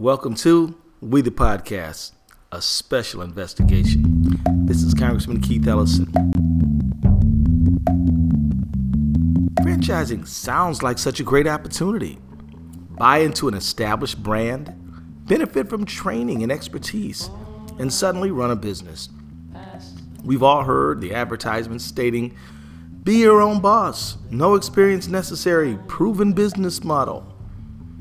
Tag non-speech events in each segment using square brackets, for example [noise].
Welcome to We the Podcast, a special investigation. This is Congressman Keith Ellison. Franchising sounds like such a great opportunity. Buy into an established brand, benefit from training and expertise, and suddenly run a business. We've all heard the advertisements stating, be your own boss, no experience necessary, proven business model.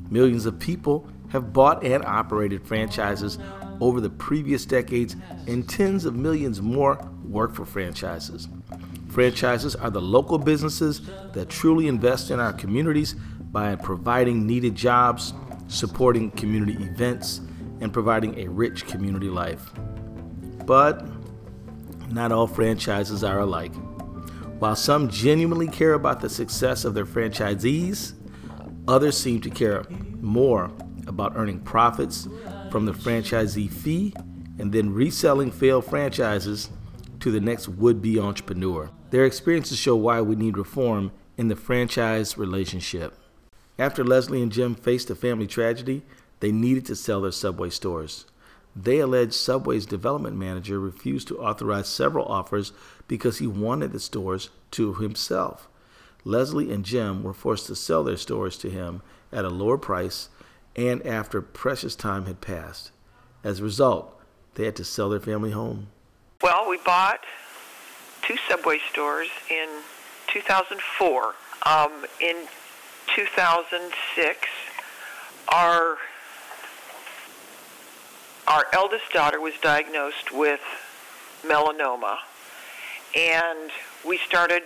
Millions of people have bought and operated franchises over the previous decades, and tens of millions more work for franchises. Franchises are the local businesses that truly invest in our communities by providing needed jobs, supporting community events, and providing a rich community life. But not all franchises are alike. While some genuinely care about the success of their franchisees, others seem to care more about earning profits from the franchisee fee and then reselling failed franchises to the next would be entrepreneur. Their experiences show why we need reform in the franchise relationship. After Leslie and Jim faced a family tragedy, they needed to sell their Subway stores. They allege Subway's development manager refused to authorize several offers because he wanted the stores to himself. Leslie and Jim were forced to sell their stores to him at a lower price and after precious time had passed. As a result, they had to sell their family home. Well, we bought two Subway stores in 2004. Um, in 2006, our our eldest daughter was diagnosed with melanoma, and we started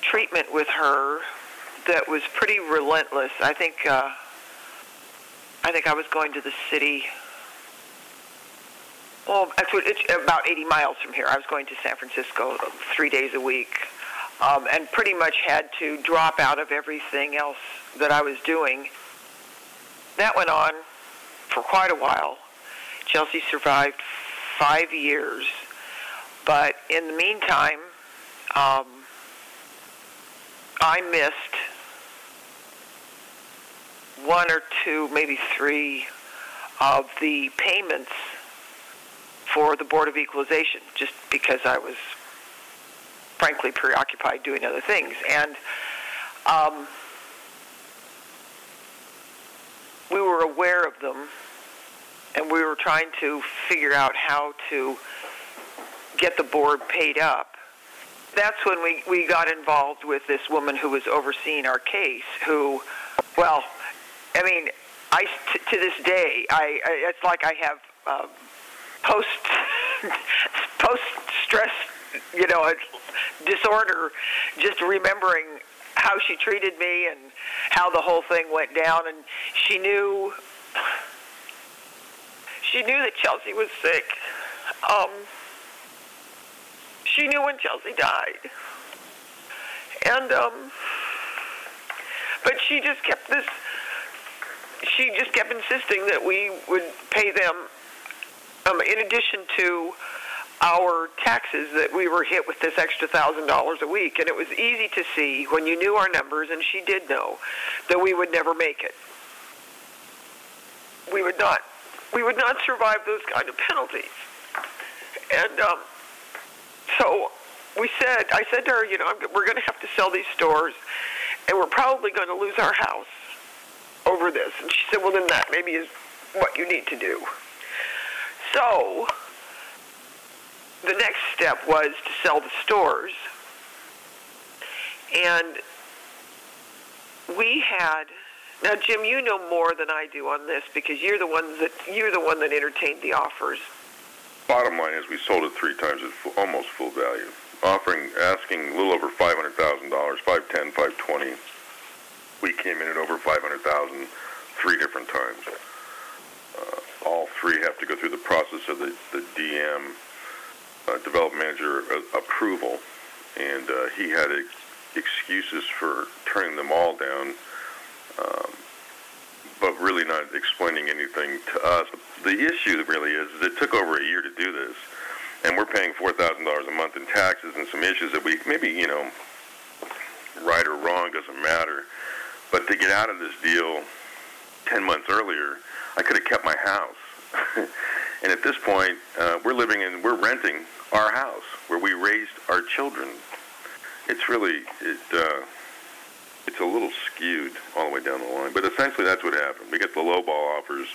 treatment with her that was pretty relentless. I think uh, I think I was going to the city. Well, actually, it's about 80 miles from here. I was going to San Francisco three days a week, um, and pretty much had to drop out of everything else that I was doing. That went on for quite a while. Chelsea survived five years, but in the meantime, um, I missed one or two, maybe three of the payments for the Board of Equalization just because I was frankly preoccupied doing other things. And um, we were aware of them and we were trying to figure out how to get the board paid up. That's when we, we got involved with this woman who was overseeing our case who, well, I mean, I t- to this day, I, I it's like I have um, post [laughs] post stress, you know, disorder. Just remembering how she treated me and how the whole thing went down, and she knew she knew that Chelsea was sick. Um, she knew when Chelsea died, and um, but she just kept this she just kept insisting that we would pay them, um, in addition to our taxes, that we were hit with this extra thousand dollars a week. And it was easy to see when you knew our numbers, and she did know, that we would never make it. We would not. We would not survive those kind of penalties. And um, so we said, I said to her, you know, we're going to have to sell these stores, and we're probably going to lose our house over this. And she said, well, then that maybe is what you need to do. So the next step was to sell the stores. And we had now Jim, you know more than I do on this because you're the one that you're the one that entertained the offers. Bottom line is we sold it three times at full, almost full value, offering asking a little over five hundred thousand dollars, five ten, five twenty we came in at over 500,000 three different times. Uh, all three have to go through the process of the, the DM, uh, development manager uh, approval, and uh, he had ex- excuses for turning them all down, um, but really not explaining anything to us. The issue really is, is it took over a year to do this, and we're paying $4,000 a month in taxes and some issues that we maybe, you know, right or wrong doesn't matter but to get out of this deal 10 10 months earlier, I could have kept my house. [laughs] and at this point, uh, we're living in, we're renting our house where we raised our children. It's really, it, uh, it's a little skewed all the way down the line. But essentially, that's what happened. We get the low ball offers.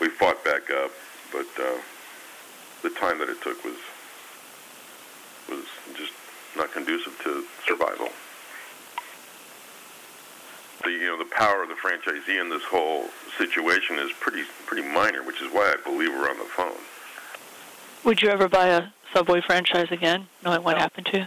We fought back up, but uh, the time that it took was was just not conducive to survival. The you know the power of the franchisee in this whole situation is pretty pretty minor, which is why I believe we're on the phone. Would you ever buy a Subway franchise again, knowing what No. happened to you?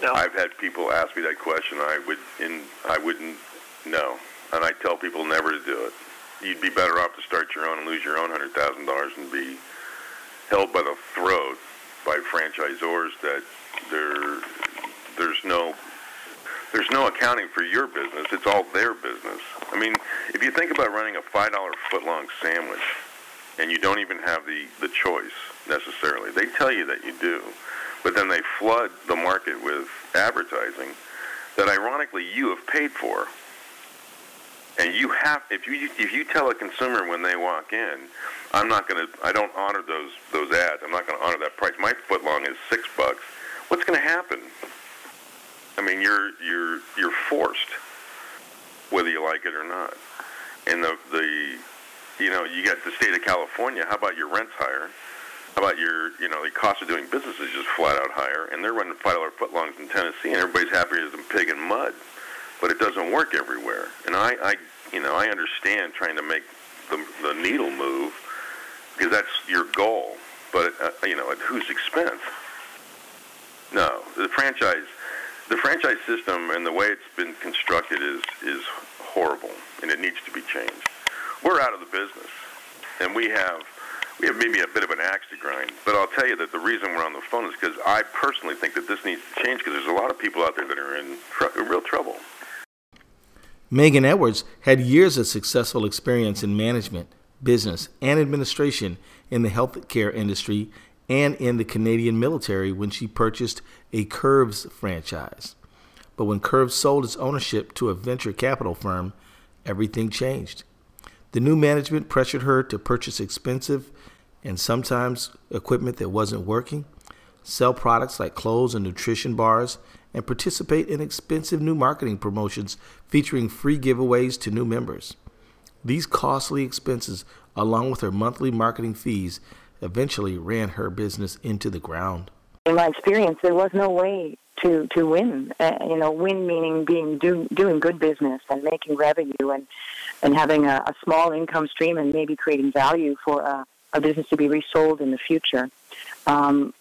No. I've had people ask me that question. I would in I wouldn't know, and I tell people never to do it. You'd be better off to start your own and lose your own hundred thousand dollars and be held by the throat by franchisors that there there's no there's no accounting for your business. It's all their business. I mean, if you think about running a five dollar foot long sandwich and you don't even have the, the choice necessarily. They tell you that you do, but then they flood the market with advertising that ironically you have paid for. And you have if you if you tell a consumer when they walk in, I'm not going to I don't honor those those ads. I'm not going to honor that price. My foot long is 6 bucks. What's going to happen? I mean, you're you're you're forced whether you like it or not. And the the you know, you got the state of California. How about your rents higher? How about your, you know, the cost of doing business is just flat out higher, and they're running five dollar footlongs in Tennessee, and everybody's happy as a pig in mud. But it doesn't work everywhere, and I, I, you know, I understand trying to make the the needle move because that's your goal. But uh, you know, at whose expense? No, the franchise, the franchise system and the way it's been constructed is is horrible, and it needs to be changed we're out of the business, and we have we have maybe a bit of an axe to grind. But I'll tell you that the reason we're on the phone is because I personally think that this needs to change because there's a lot of people out there that are in tr- real trouble. Megan Edwards had years of successful experience in management, business, and administration in the healthcare industry and in the Canadian military when she purchased a Curves franchise. But when Curves sold its ownership to a venture capital firm, everything changed. The new management pressured her to purchase expensive and sometimes equipment that wasn't working, sell products like clothes and nutrition bars, and participate in expensive new marketing promotions featuring free giveaways to new members. These costly expenses, along with her monthly marketing fees, eventually ran her business into the ground. In my experience, there was no way to to win. Uh, you know, win meaning being do, doing good business and making revenue and and having a, a small income stream and maybe creating value for a, a business to be resold in the future. Um,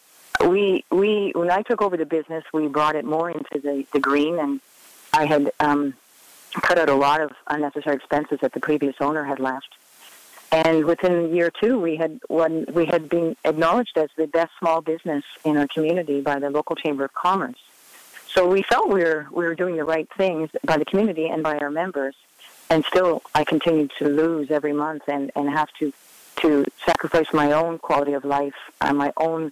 we we when I took over the business, we brought it more into the, the green, and I had um, cut out a lot of unnecessary expenses that the previous owner had left. And within a year or two, we had we had been acknowledged as the best small business in our community by the local chamber of commerce. So we felt we were we were doing the right things by the community and by our members. And still, I continued to lose every month and, and have to to sacrifice my own quality of life and my own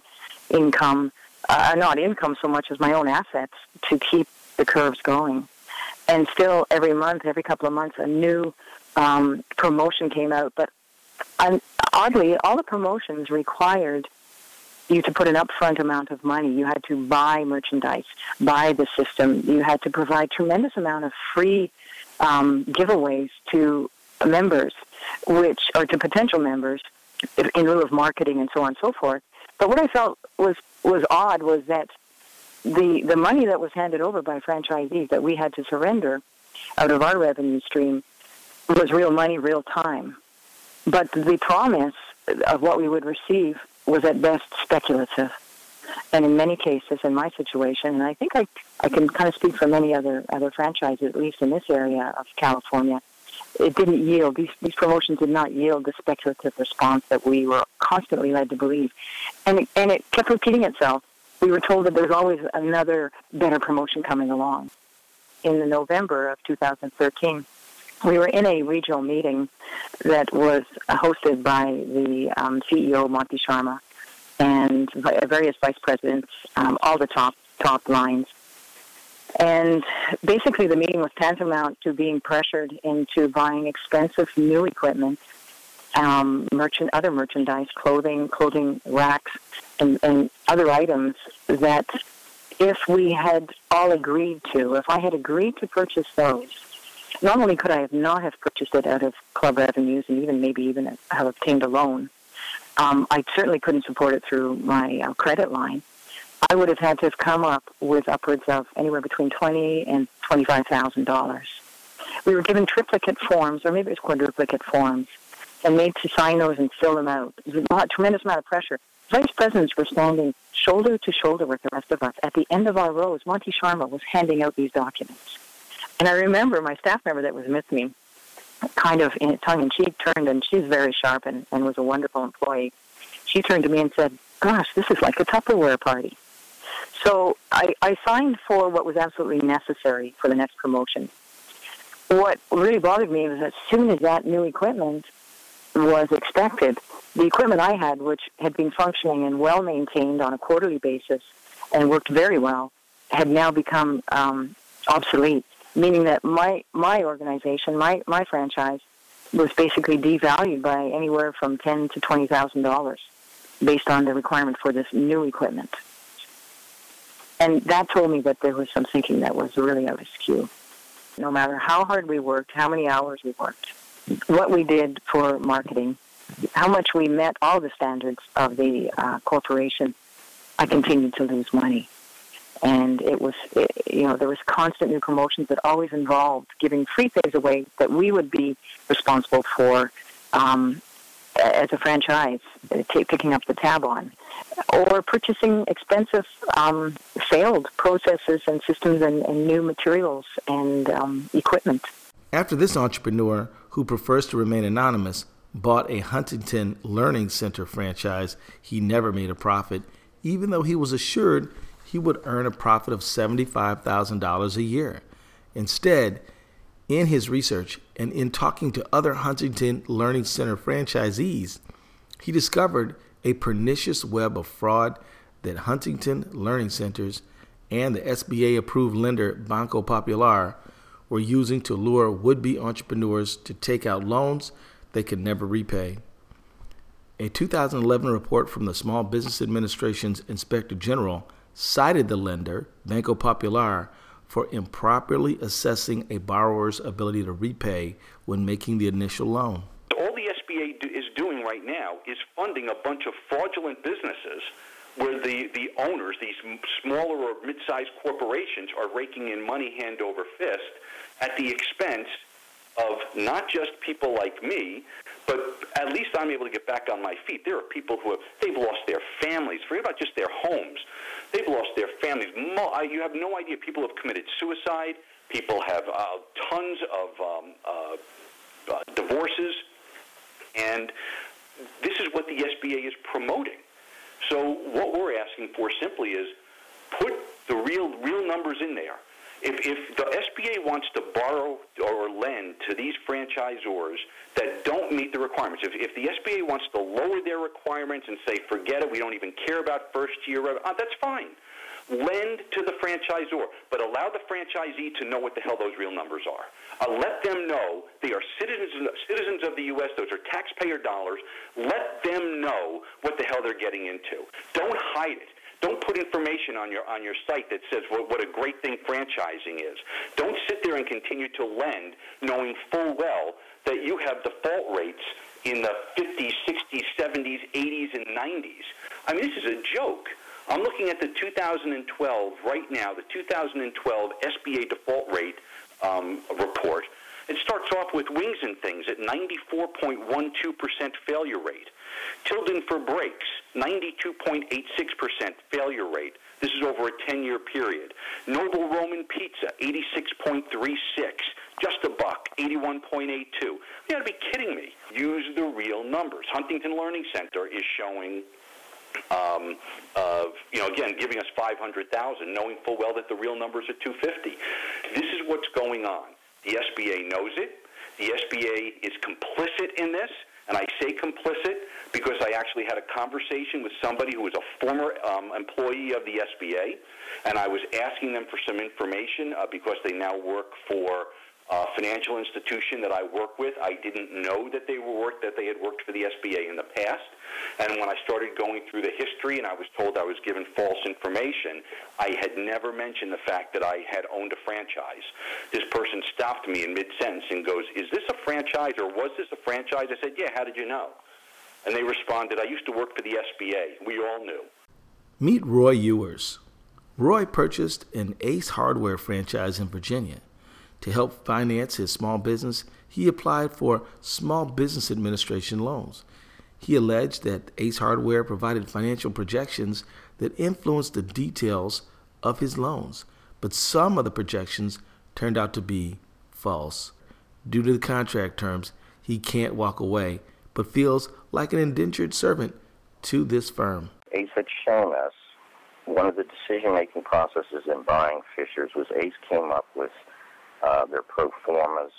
income, uh, not income so much as my own assets to keep the curves going. And still, every month, every couple of months, a new um, promotion came out. But um, oddly, all the promotions required you to put an upfront amount of money. You had to buy merchandise, buy the system. You had to provide tremendous amount of free um, giveaways to members, which or to potential members, in lieu of marketing and so on and so forth. But what I felt was was odd was that the the money that was handed over by franchisees that we had to surrender out of our revenue stream was real money, real time. But the promise of what we would receive was at best speculative. And in many cases, in my situation, and I think I, I can kind of speak for many other, other franchises, at least in this area of California, it didn't yield. These, these promotions did not yield the speculative response that we were constantly led to believe. And it, and it kept repeating itself. We were told that there's always another better promotion coming along. In the November of 2013, we were in a regional meeting that was hosted by the um, CEO Monty Sharma and various vice presidents, um, all the top top lines. And basically, the meeting was tantamount to being pressured into buying expensive new equipment, um, merchant, other merchandise, clothing, clothing racks, and, and other items that if we had all agreed to, if I had agreed to purchase those, not only could I have not have purchased it out of club revenues and even maybe even have obtained a loan, um, I certainly couldn't support it through my uh, credit line. I would have had to have come up with upwards of anywhere between twenty and twenty-five thousand dollars. We were given triplicate forms, or maybe it was quadruplicate forms, and made to sign those and fill them out. It was a tremendous amount of pressure. Vice presidents were standing shoulder to shoulder with the rest of us. At the end of our rows, Monty Sharma was handing out these documents. And I remember my staff member that was with me, kind of in tongue in cheek, turned, and she's very sharp and, and was a wonderful employee. She turned to me and said, Gosh, this is like a Tupperware party. So I, I signed for what was absolutely necessary for the next promotion. What really bothered me was as soon as that new equipment was expected, the equipment I had, which had been functioning and well maintained on a quarterly basis and worked very well, had now become um, obsolete, meaning that my my organization, my my franchise, was basically devalued by anywhere from ten to twenty thousand dollars, based on the requirement for this new equipment. And that told me that there was some thinking that was really out of skew. No matter how hard we worked, how many hours we worked, what we did for marketing, how much we met all the standards of the uh, corporation, I continued to lose money. And it was, it, you know, there was constant new promotions that always involved giving free things away that we would be responsible for um, as a franchise, uh, t- picking up the tab on, or purchasing expensive um, failed processes and systems and, and new materials and um, equipment. After this entrepreneur, who prefers to remain anonymous, bought a Huntington Learning Center franchise, he never made a profit, even though he was assured he would earn a profit of $75,000 a year. Instead, in his research and in talking to other Huntington Learning Center franchisees, he discovered a pernicious web of fraud that Huntington Learning Centers and the SBA approved lender Banco Popular were using to lure would be entrepreneurs to take out loans they could never repay. A 2011 report from the Small Business Administration's Inspector General cited the lender, Banco Popular, for improperly assessing a borrower's ability to repay when making the initial loan. All the SBA do, is doing right now is funding a bunch of fraudulent businesses where the, the owners, these smaller or mid-sized corporations, are raking in money hand over fist at the expense of not just people like me, but at least I'm able to get back on my feet. There are people who have they've lost their families. Forget about just their homes. They've lost their families. You have no idea. People have committed suicide. People have uh, tons of um, uh, uh, divorces, and this is what the SBA is promoting. So what we're asking for simply is put the real real numbers in there if, if the SBA wants to borrow or lend to these franchisors that don't meet the requirements, if, if the SBA wants to lower their requirements and say, forget it, we don't even care about first year uh, that's fine. Lend to the franchisor, but allow the franchisee to know what the hell those real numbers are. Uh, let them know they are citizens, citizens of the U.S., those are taxpayer dollars. Let them know what the hell they're getting into. Don't hide it. Don't put information on your on your site that says what, what a great thing franchising is. Don't sit there and continue to lend knowing full well that you have default rates in the 50s, 60s, 70s, 80s, and 90s. I mean, this is a joke. I'm looking at the 2012 right now, the 2012 SBA default rate um, report. It starts off with wings and things at 94.12% failure rate. Tilden for brakes, 92.86% failure rate. This is over a 10-year period. Noble Roman Pizza, 86.36. Just a buck, 81.82. You got to be kidding me. Use the real numbers. Huntington Learning Center is showing um, you know, again, giving us 500,000, knowing full well that the real numbers are 250. This is what's going on. The SBA knows it. The SBA is complicit in this, and I say complicit because I actually had a conversation with somebody who was a former um, employee of the SBA, and I was asking them for some information uh, because they now work for uh, financial institution that I work with. I didn't know that they were that they had worked for the SBA in the past. And when I started going through the history and I was told I was given false information, I had never mentioned the fact that I had owned a franchise. This person stopped me in mid sentence and goes, "Is this a franchise or was this a franchise?" I said, "Yeah. How did you know?" And they responded, "I used to work for the SBA. We all knew." Meet Roy Ewers. Roy purchased an Ace Hardware franchise in Virginia. To help finance his small business, he applied for Small Business Administration loans. He alleged that Ace Hardware provided financial projections that influenced the details of his loans, but some of the projections turned out to be false. Due to the contract terms, he can't walk away, but feels like an indentured servant to this firm. Ace had shown us one of the decision making processes in buying Fishers was Ace came up with uh, their pro formas,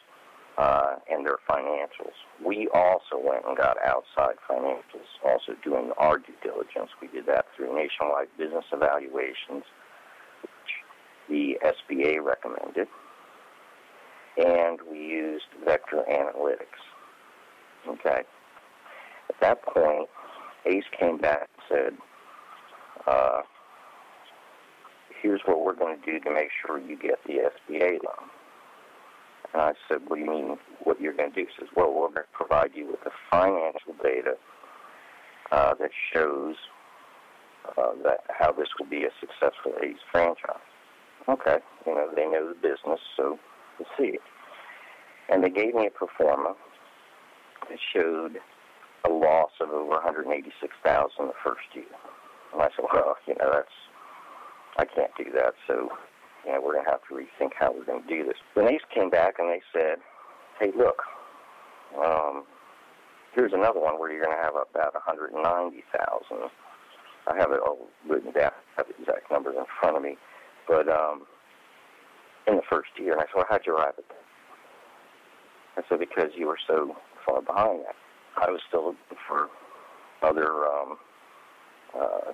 uh, and their financials. We also went and got outside financials, also doing our due diligence. We did that through nationwide business evaluations, which the SBA recommended, and we used vector analytics. Okay. At that point, ACE came back and said, uh, here's what we're going to do to make sure you get the SBA loan. And I said, what do you mean what you're going to do? He says, well, we're going to provide you with the financial data uh, that shows uh, that how this will be a successful Ace franchise. Okay, you know, they know the business, so we'll see. And they gave me a pro forma that showed a loss of over 186,000 the first year. And I said, well, you know, that's I can't do that. So you know, we're going to have to rethink how we're going to do this. The Ace came back and they said, hey, look, um, here's another one where you're going to have about 190,000. I have it all written down. I have the exact numbers in front of me. But um, in the first year, and I said, well, how'd you arrive at that? I said, because you were so far behind that. I was still looking for other um, uh,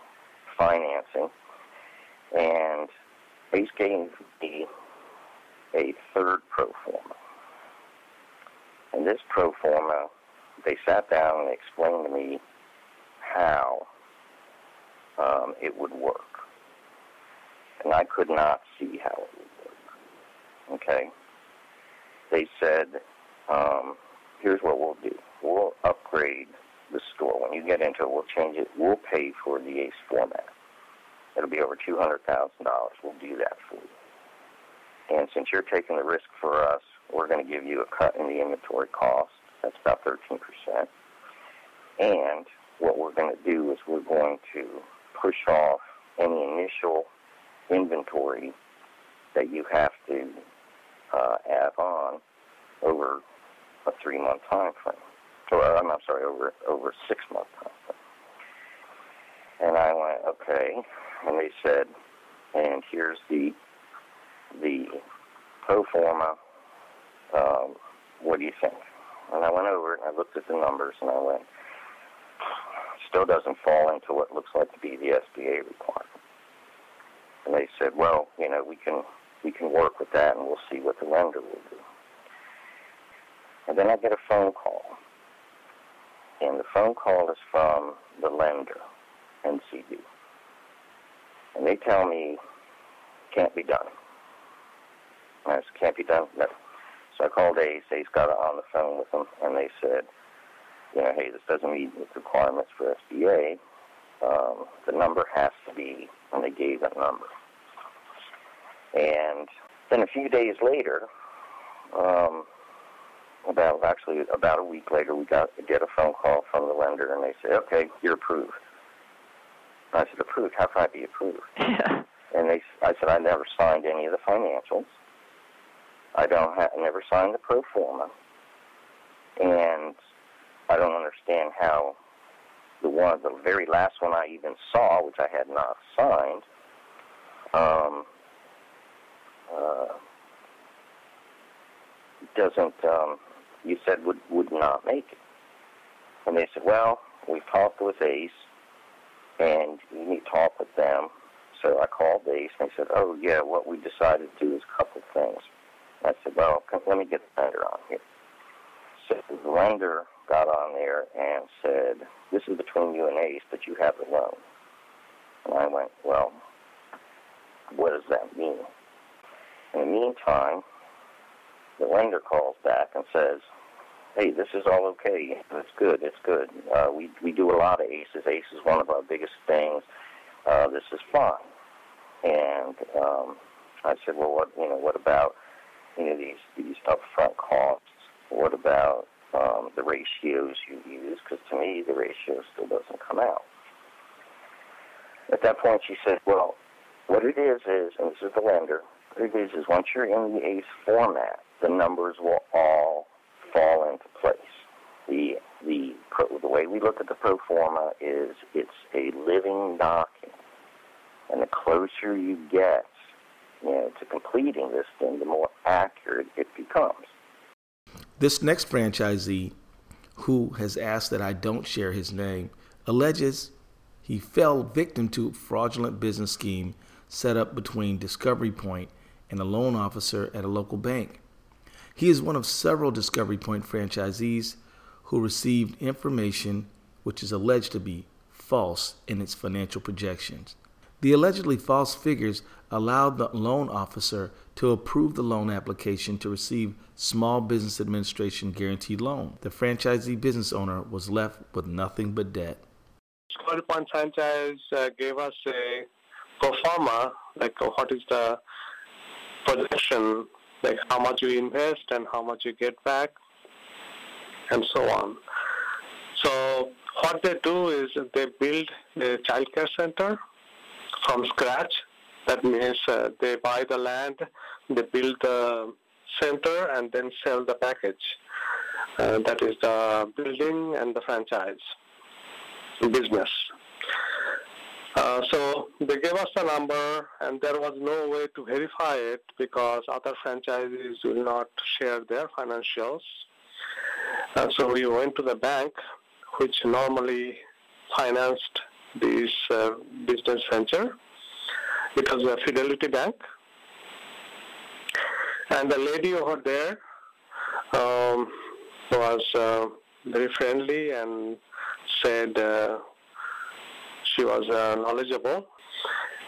financing, and Ace gave me a third pro forma. And this pro forma, they sat down and explained to me how um, it would work. And I could not see how it would work. Okay? They said, um, here's what we'll do. We'll upgrade the store. When you get into it, we'll change it. We'll pay for the ACE format. It'll be over $200,000. We'll do that for you. And since you're taking the risk for us, we're going to give you a cut in the inventory cost. That's about 13%. And what we're going to do is we're going to push off any initial inventory that you have to uh, add on over a three-month time frame. Or, I'm, I'm sorry, over over a six-month time frame. And I went, okay, and they said, and here's the the pro forma. Um, what do you think? And I went over it and I looked at the numbers and I went, still doesn't fall into what looks like to be the SBA requirement. And they said, well, you know, we can we can work with that and we'll see what the lender will do. And then I get a phone call. And the phone call is from the lender, NCB and they tell me can't be done. I said, can't be done? No. So I called Ace. Ace got on the phone with them, and they said, you know, hey, this doesn't meet the requirements for SBA. Um, the number has to be, and they gave that number. And then a few days later, um, about actually about a week later, we got get a phone call from the lender, and they say, okay, you're approved. I said, approved? How can I be approved? [laughs] Yeah. And they, I said, I never signed any of the financials. I don't have, never signed the pro forma. And I don't understand how the one, the very last one I even saw, which I had not signed, um, uh, doesn't, um, you said would, would not make it. And they said, well, we've talked with Ace, and you need to talk with them. So I called Ace, and they said, oh, yeah, what we decided to do is a couple things. I said, well, let me get the lender on here. So the lender got on there and said, this is between you and Ace, but you have the loan. And I went, well, what does that mean? In the meantime, the lender calls back and says, hey, this is all okay. It's good. It's good. Uh, we we do a lot of aces. Ace is one of our biggest things. Uh, this is fine. And um, I said, well, what you know, what about you know these these upfront costs? What about um, the ratios you use? Because to me, the ratio still doesn't come out. At that point, she said, well, what it is is, and this is the lender. What it is is once you're in the ACE format, the numbers will all fall into place. The the the way we look at the pro forma is it's a living document, and the closer you get, you know, to completing this thing, the more accurate it becomes. This next franchisee, who has asked that I don't share his name, alleges he fell victim to a fraudulent business scheme set up between Discovery Point and a loan officer at a local bank. He is one of several Discovery Point franchisees who received information which is alleged to be false in its financial projections. The allegedly false figures allowed the loan officer to approve the loan application to receive Small Business Administration guaranteed loan. The franchisee business owner was left with nothing but debt. Discovery Point franchise uh, gave us a pro forma, like what is the projection like how much you invest and how much you get back, and so on. So what they do is they build a childcare center from scratch. That means uh, they buy the land, they build the center, and then sell the package. Uh, that is the building and the franchise business. Uh, so they gave us the number, and there was no way to verify it because other franchises will not share their financials. Uh, so we went to the bank, which normally financed this uh, business venture. It was a Fidelity Bank. And the lady over there um, was uh, very friendly and said, uh, she was uh, knowledgeable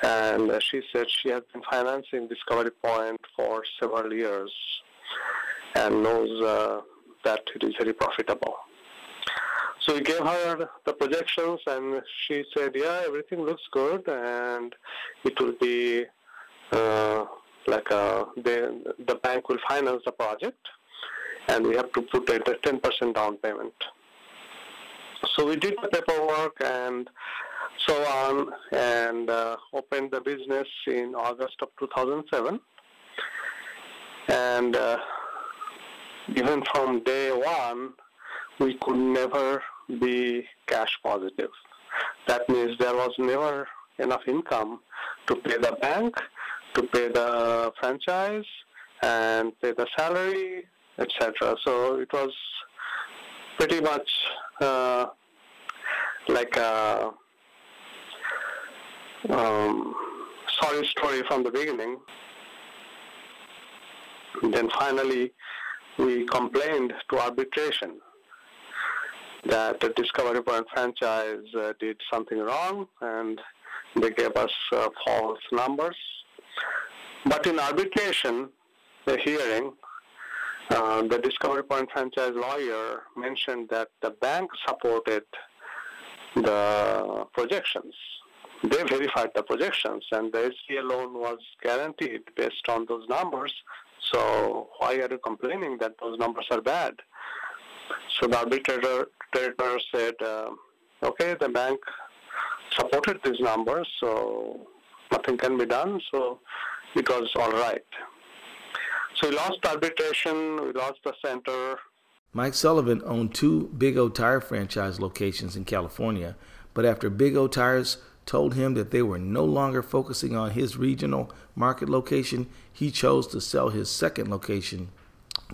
and uh, she said she has been financing Discovery Point for several years and knows uh, that it is very profitable. So we gave her the projections and she said, yeah, everything looks good and it will be uh, like a, the, the bank will finance the project and we have to put a 10% down payment. So we did the paperwork and so on and uh, opened the business in August of 2007. And uh, even from day one, we could never be cash positive. That means there was never enough income to pay the bank, to pay the franchise, and pay the salary, etc. So it was pretty much uh, like a um, sorry story from the beginning. And then finally, we complained to arbitration that the Discovery Point franchise uh, did something wrong and they gave us uh, false numbers. But in arbitration, the hearing, uh, the Discovery Point franchise lawyer mentioned that the bank supported the projections they verified the projections and the SBA loan was guaranteed based on those numbers. So why are you complaining that those numbers are bad? So the arbitrator, said, uh, okay, the bank supported these numbers, so nothing can be done. So it was all right. So we lost arbitration, we lost the center. Mike Sullivan owned two Big O Tire franchise locations in California, but after Big O Tires told him that they were no longer focusing on his regional market location, he chose to sell his second location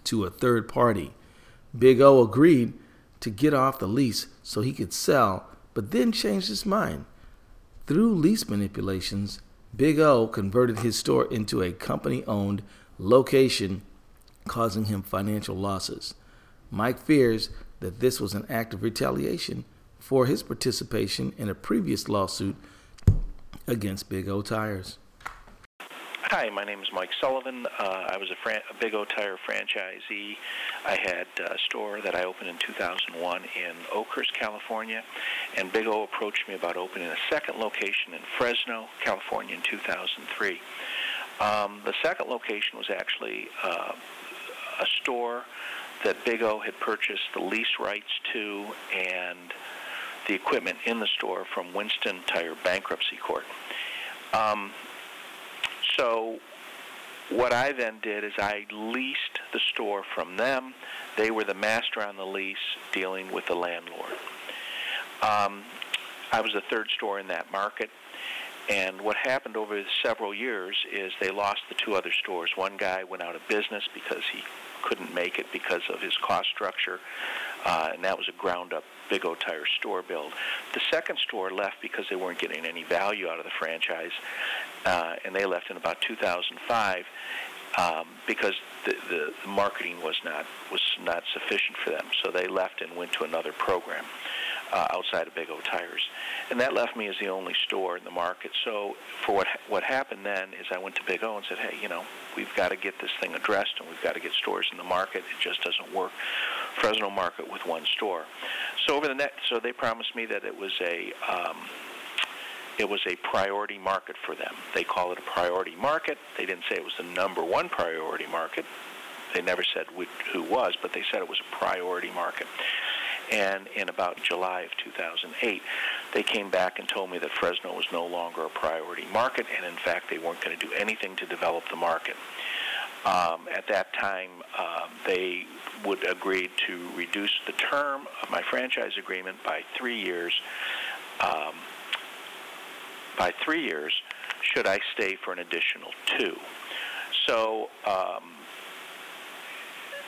to a third party. Big O agreed to get off the lease so he could sell, but then changed his mind. Through lease manipulations, Big O converted his store into a company owned location, causing him financial losses. Mike fears that this was an act of retaliation for his participation in a previous lawsuit against Big O Tires. Hi, my name is Mike Sullivan. Uh, I was a, fran- a, Big O Tire franchisee. I had a store that I opened in 2001 in Oakhurst, California, and Big O approached me about opening a second location in Fresno, California in 2003. Um, the second location was actually uh, a store that Big O had purchased the lease rights to and the equipment in the store from Winston Tire Bankruptcy Court. Um, so what I then did is I leased the store from them. They were the master on the lease, dealing with the landlord. Um, I was the third store in that market. And what happened over several years is they lost the two other stores. One guy went out of business because he couldn't make it because of his cost structure, uh, and that was a ground-up Big O Tire store build. The second store left because they weren't getting any value out of the franchise, uh, and they left in about 2005 um, because the, the, the marketing was not was not sufficient for them. So they left and went to another program uh, outside of Big O Tires, and that left me as the only store in the market. So for what what happened then is I went to Big O and said, hey, you know, we've got to get this thing addressed, and we've got to get stores in the market. It just doesn't work. Fresno market with one store. So over the net, so they promised me that it was a um, it was a priority market for them. They call it a priority market. They didn't say it was the number one priority market. They never said who was, but they said it was a priority market. And in about July of 2008, they came back and told me that Fresno was no longer a priority market, and in fact, they weren't going to do anything to develop the market. Um, at that time, uh, they would agree to reduce the term of my franchise agreement by three years. Um, by three years, should I stay for an additional two? So um,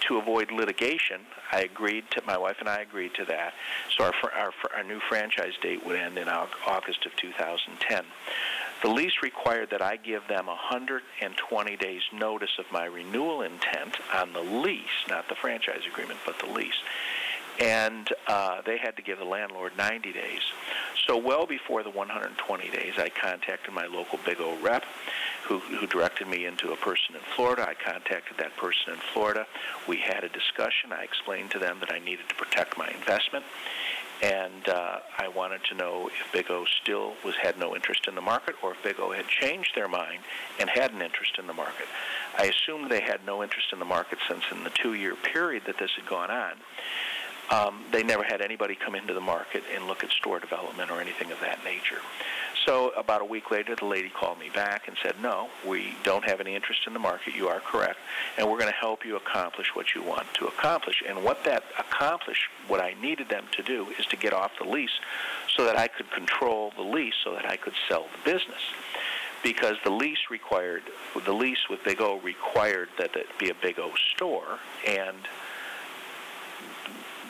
to avoid litigation, I agreed to my wife and I agreed to that. So our our, our new franchise date would end in August of 2010. The lease required that I give them 120 days notice of my renewal intent on the lease, not the franchise agreement, but the lease. And uh, they had to give the landlord 90 days. So well before the 120 days, I contacted my local Big O rep, who, who directed me into a person in Florida. I contacted that person in Florida. We had a discussion. I explained to them that I needed to protect my investment, and uh, I wanted to know if Big O still was had no interest in the market, or if Big O had changed their mind and had an interest in the market. I assumed they had no interest in the market since in the two-year period that this had gone on um, they never had anybody come into the market and look at store development or anything of that nature. So about a week later, the lady called me back and said, no, we don't have any interest in the market. You are correct. And we're going to help you accomplish what you want to accomplish. And what that accomplished, what I needed them to do is to get off the lease so that I could control the lease so that I could sell the business because the lease required the lease with Big O required that it be a Big O store, and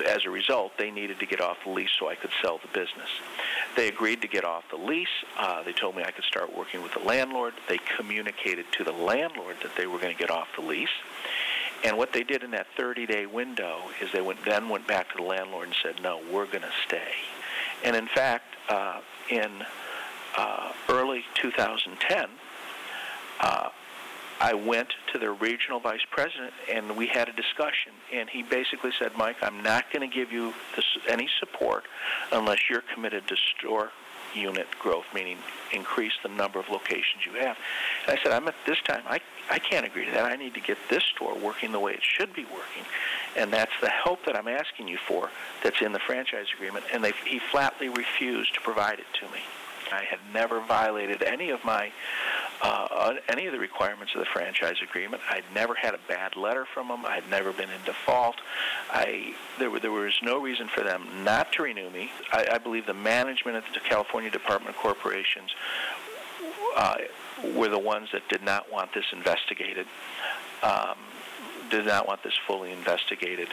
as a result, they needed to get off the lease so I could sell the business. They agreed to get off the lease. Uh, they told me I could start working with the landlord. They communicated to the landlord that they were going to get off the lease. And what they did in that 30-day window is they went, then went back to the landlord and said, no, we're going to stay. And in fact, uh, in uh, early 2010, uh, I went to the regional vice president and we had a discussion. And he basically said, Mike, I'm not going to give you this, any support unless you're committed to store unit growth, meaning increase the number of locations you have. And I said, I'm at this time, I, I can't agree to that. I need to get this store working the way it should be working. And that's the help that I'm asking you for that's in the franchise agreement. And they, he flatly refused to provide it to me. I had never violated any of my uh, any of the requirements of the franchise agreement. I'd never had a bad letter from them. I'd never been in default. I there, there was no reason for them not to renew me. I, I believe the management at the California Department of Corporations uh, were the ones that did not want this investigated. Um, did not want this fully investigated.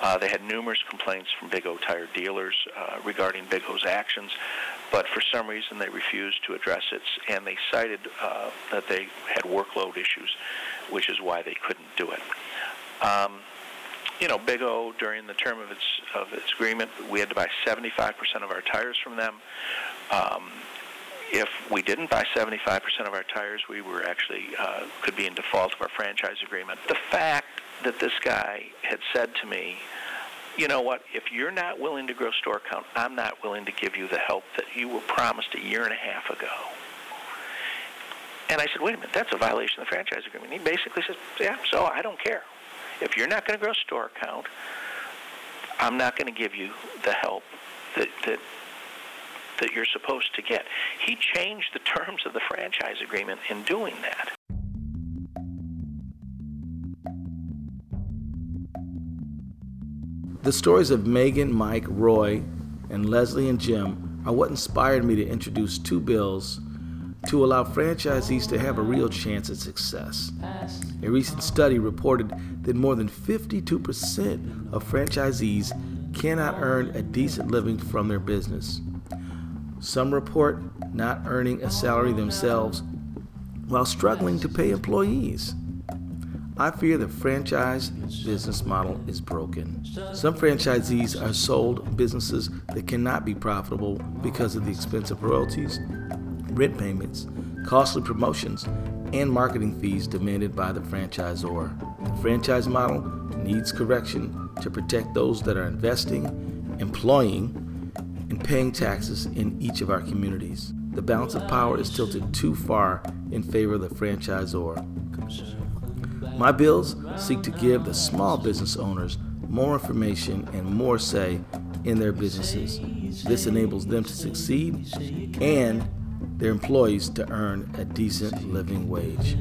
Uh, they had numerous complaints from Big O tire dealers uh, regarding Big O's actions, but for some reason they refused to address it, and they cited uh, that they had workload issues, which is why they couldn't do it. Um, you know, Big O during the term of its of its agreement, we had to buy 75% of our tires from them. Um, if we didn't buy 75% of our tires, we were actually uh, could be in default of our franchise agreement. The fact that this guy had said to me, you know what, if you're not willing to grow store count, I'm not willing to give you the help that you were promised a year and a half ago. And I said, wait a minute, that's a violation of the franchise agreement. He basically says, yeah, so I don't care. If you're not going to grow store count, I'm not going to give you the help that, that that you're supposed to get. He changed the [laughs] terms of the franchise agreement in doing that. The stories of Megan, Mike, Roy, and Leslie and Jim are what inspired me to introduce two bills to allow franchisees to have a real chance at success. A recent study reported that more than 52% of franchisees cannot earn a decent living from their business. Some report not earning a salary themselves while struggling to pay employees. I fear the franchise business model is broken. Some franchisees are sold businesses that cannot be profitable because of the expensive royalties, rent payments, costly promotions, and marketing fees demanded by the franchisor. The franchise model needs correction to protect those that are investing, employing, and paying taxes in each of our communities. The balance of power is tilted too far in favor of the franchisor. My bills seek to give the small business owners more information and more say in their businesses. This enables them to succeed and their employees to earn a decent living wage.